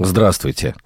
Здравствуйте.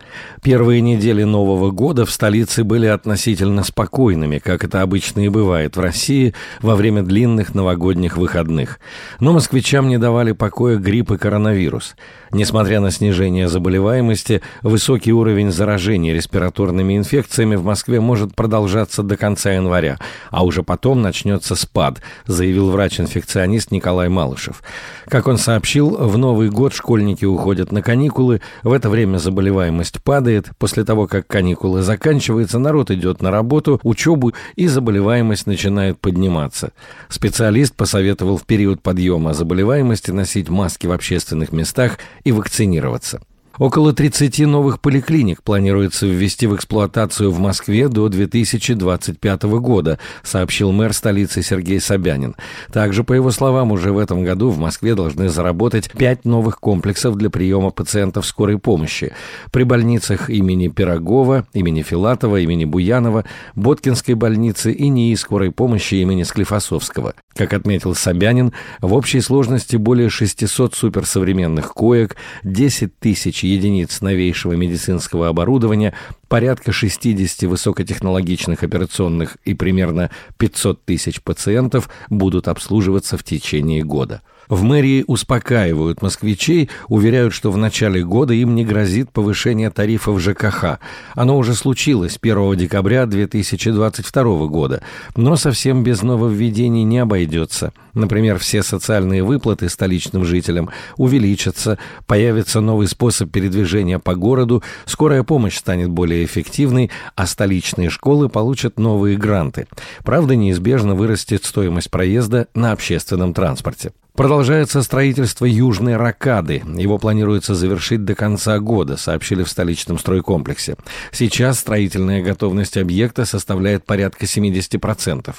Первые недели Нового года в столице были относительно спокойными, как это обычно и бывает в России во время длинных новогодних выходных. Но москвичам не давали покоя грипп и коронавирус. Несмотря на снижение заболеваемости, высокий уровень заражения респираторными инфекциями в Москве может продолжаться до конца января, а уже потом начнется спад, заявил врач-инфекционист Николай Малышев. Как он сообщил, в Новый год школьники уходят на каникулы, в это время заболеваемость падает, после того, как каникулы заканчиваются, народ идет на работу, учебу и заболеваемость начинает подниматься. Специалист посоветовал в период подъема заболеваемости носить маски в общественных местах и вакцинироваться. Около 30 новых поликлиник планируется ввести в эксплуатацию в Москве до 2025 года, сообщил мэр столицы Сергей Собянин. Также, по его словам, уже в этом году в Москве должны заработать 5 новых комплексов для приема пациентов скорой помощи. При больницах имени Пирогова, имени Филатова, имени Буянова, Боткинской больницы и НИИ скорой помощи имени Склифосовского. Как отметил Собянин, в общей сложности более 600 суперсовременных коек, 10 тысяч единиц новейшего медицинского оборудования, порядка 60 высокотехнологичных операционных и примерно 500 тысяч пациентов будут обслуживаться в течение года. В мэрии успокаивают москвичей, уверяют, что в начале года им не грозит повышение тарифов ЖКХ. Оно уже случилось 1 декабря 2022 года, но совсем без нововведений не обойдется. Например, все социальные выплаты столичным жителям увеличатся, появится новый способ передвижения по городу, скорая помощь станет более эффективной, а столичные школы получат новые гранты. Правда, неизбежно вырастет стоимость проезда на общественном транспорте. Продолжается строительство Южной Ракады. Его планируется завершить до конца года, сообщили в столичном стройкомплексе. Сейчас строительная готовность объекта составляет порядка 70%.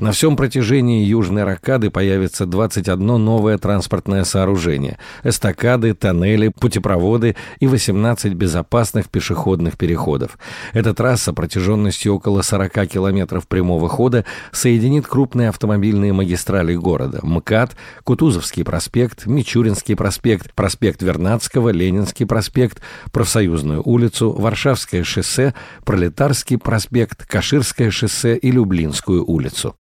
На всем протяжении Южной Ракады появится 21 новое транспортное сооружение. Эстакады, тоннели, путепроводы и 18 безопасных пешеходных переходов. Эта трасса протяженностью около 40 километров прямого хода соединит крупные автомобильные магистрали города – МКАД, Кутузовский проспект, Мичуринский проспект, проспект Вернадского, Ленинский проспект, Профсоюзную улицу, Варшавское шоссе, Пролетарский проспект, Каширское шоссе и Люблинскую улицу.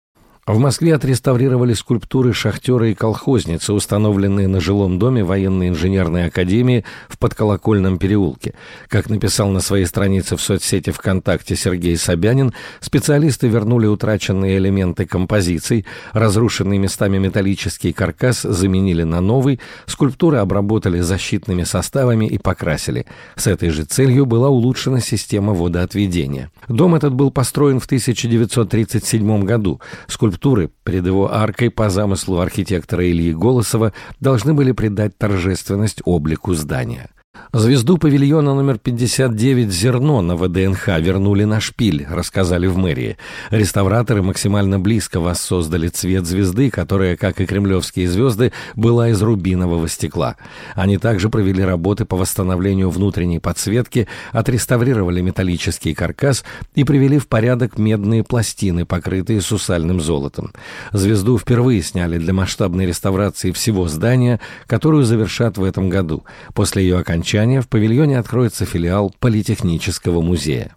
В Москве отреставрировали скульптуры шахтера и колхозницы, установленные на жилом доме военной инженерной академии в Подколокольном переулке. Как написал на своей странице в соцсети ВКонтакте Сергей Собянин, специалисты вернули утраченные элементы композиций, разрушенный местами металлический каркас заменили на новый, скульптуры обработали защитными составами и покрасили. С этой же целью была улучшена система водоотведения. Дом этот был построен в 1937 году. Скульптуры скульптуры перед его аркой по замыслу архитектора Ильи Голосова должны были придать торжественность облику здания – Звезду павильона номер 59 «Зерно» на ВДНХ вернули на шпиль, рассказали в мэрии. Реставраторы максимально близко воссоздали цвет звезды, которая, как и кремлевские звезды, была из рубинового стекла. Они также провели работы по восстановлению внутренней подсветки, отреставрировали металлический каркас и привели в порядок медные пластины, покрытые сусальным золотом. Звезду впервые сняли для масштабной реставрации всего здания, которую завершат в этом году. После ее окончания окончания в павильоне откроется филиал Политехнического музея.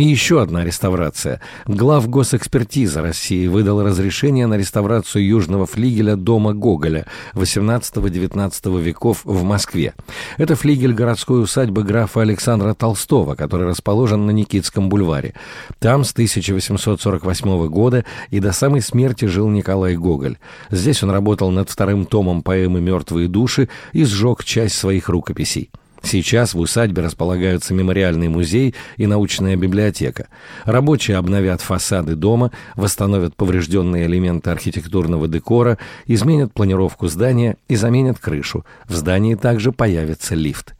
И еще одна реставрация. Глав госэкспертиза России выдал разрешение на реставрацию южного флигеля дома Гоголя XVIII-XIX веков в Москве. Это флигель городской усадьбы графа Александра Толстого, который расположен на Никитском бульваре. Там с 1848 года и до самой смерти жил Николай Гоголь. Здесь он работал над вторым томом поэмы «Мертвые души» и сжег часть своих рукописей. Сейчас в усадьбе располагаются мемориальный музей и научная библиотека. Рабочие обновят фасады дома, восстановят поврежденные элементы архитектурного декора, изменят планировку здания и заменят крышу. В здании также появится лифт.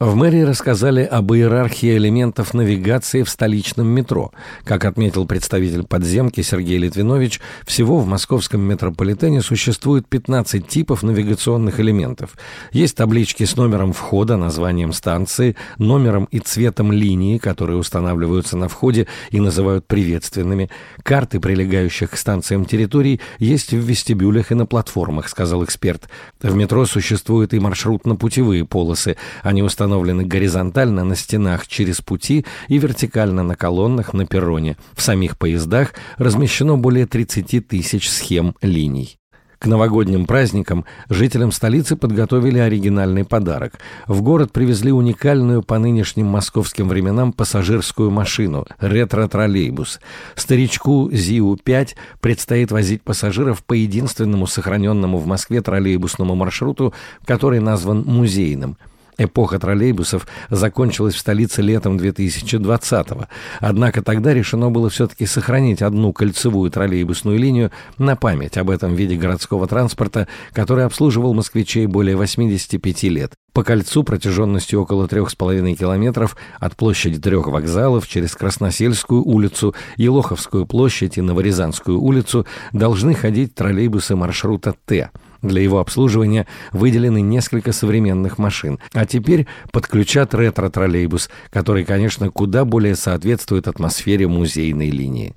В мэрии рассказали об иерархии элементов навигации в столичном метро. Как отметил представитель подземки Сергей Литвинович, всего в московском метрополитене существует 15 типов навигационных элементов. Есть таблички с номером входа, названием станции, номером и цветом линии, которые устанавливаются на входе и называют приветственными. Карты прилегающих к станциям территорий есть в вестибюлях и на платформах, сказал эксперт. В метро существуют и маршрутно-путевые полосы. Они установлены установлены горизонтально на стенах через пути и вертикально на колоннах на перроне. В самих поездах размещено более 30 тысяч схем линий. К новогодним праздникам жителям столицы подготовили оригинальный подарок. В город привезли уникальную по нынешним московским временам пассажирскую машину ретро-троллейбус. Старичку ЗИУ-5 предстоит возить пассажиров по единственному сохраненному в Москве троллейбусному маршруту, который назван музейным – Эпоха троллейбусов закончилась в столице летом 2020-го. Однако тогда решено было все-таки сохранить одну кольцевую троллейбусную линию на память об этом виде городского транспорта, который обслуживал москвичей более 85 лет. По кольцу протяженностью около 3,5 километров от площади трех вокзалов через Красносельскую улицу, Елоховскую площадь и Новорязанскую улицу должны ходить троллейбусы маршрута «Т». Для его обслуживания выделены несколько современных машин. А теперь подключат ретро-троллейбус, который, конечно, куда более соответствует атмосфере музейной линии.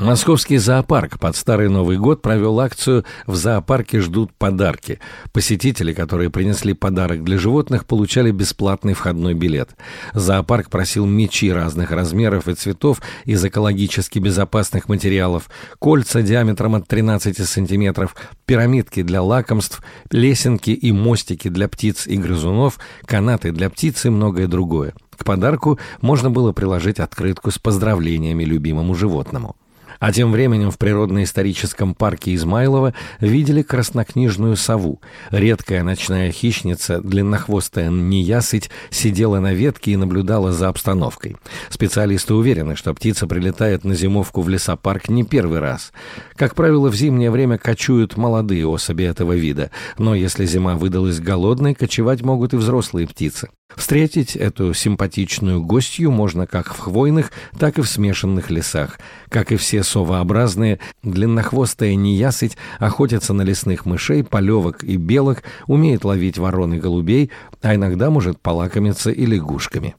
Московский зоопарк под Старый Новый год провел акцию «В зоопарке ждут подарки». Посетители, которые принесли подарок для животных, получали бесплатный входной билет. Зоопарк просил мечи разных размеров и цветов из экологически безопасных материалов, кольца диаметром от 13 сантиметров, пирамидки для лакомств, лесенки и мостики для птиц и грызунов, канаты для птиц и многое другое. К подарку можно было приложить открытку с поздравлениями любимому животному. А тем временем в природно-историческом парке Измайлова видели краснокнижную сову. Редкая ночная хищница, длиннохвостая неясыть, сидела на ветке и наблюдала за обстановкой. Специалисты уверены, что птица прилетает на зимовку в лесопарк не первый раз. Как правило, в зимнее время кочуют молодые особи этого вида, но если зима выдалась голодной, кочевать могут и взрослые птицы. Встретить эту симпатичную гостью можно как в хвойных, так и в смешанных лесах. Как и все совообразные, длиннохвостая неясыть охотится на лесных мышей, полевок и белок, умеет ловить ворон и голубей, а иногда может полакомиться и лягушками.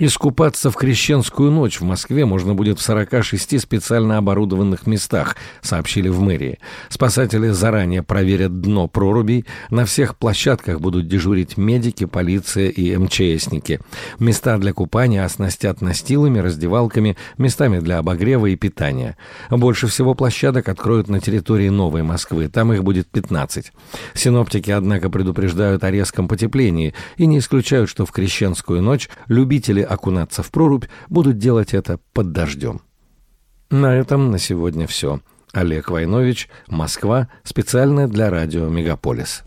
Искупаться в крещенскую ночь в Москве можно будет в 46 специально оборудованных местах, сообщили в мэрии. Спасатели заранее проверят дно прорубей, на всех площадках будут дежурить медики, полиция и МЧСники. Места для купания оснастят настилами, раздевалками, местами для обогрева и питания. Больше всего площадок откроют на территории Новой Москвы, там их будет 15. Синоптики, однако, предупреждают о резком потеплении и не исключают, что в крещенскую ночь любители окунаться в прорубь, будут делать это под дождем. На этом на сегодня все. Олег Войнович, Москва, специально для радио «Мегаполис».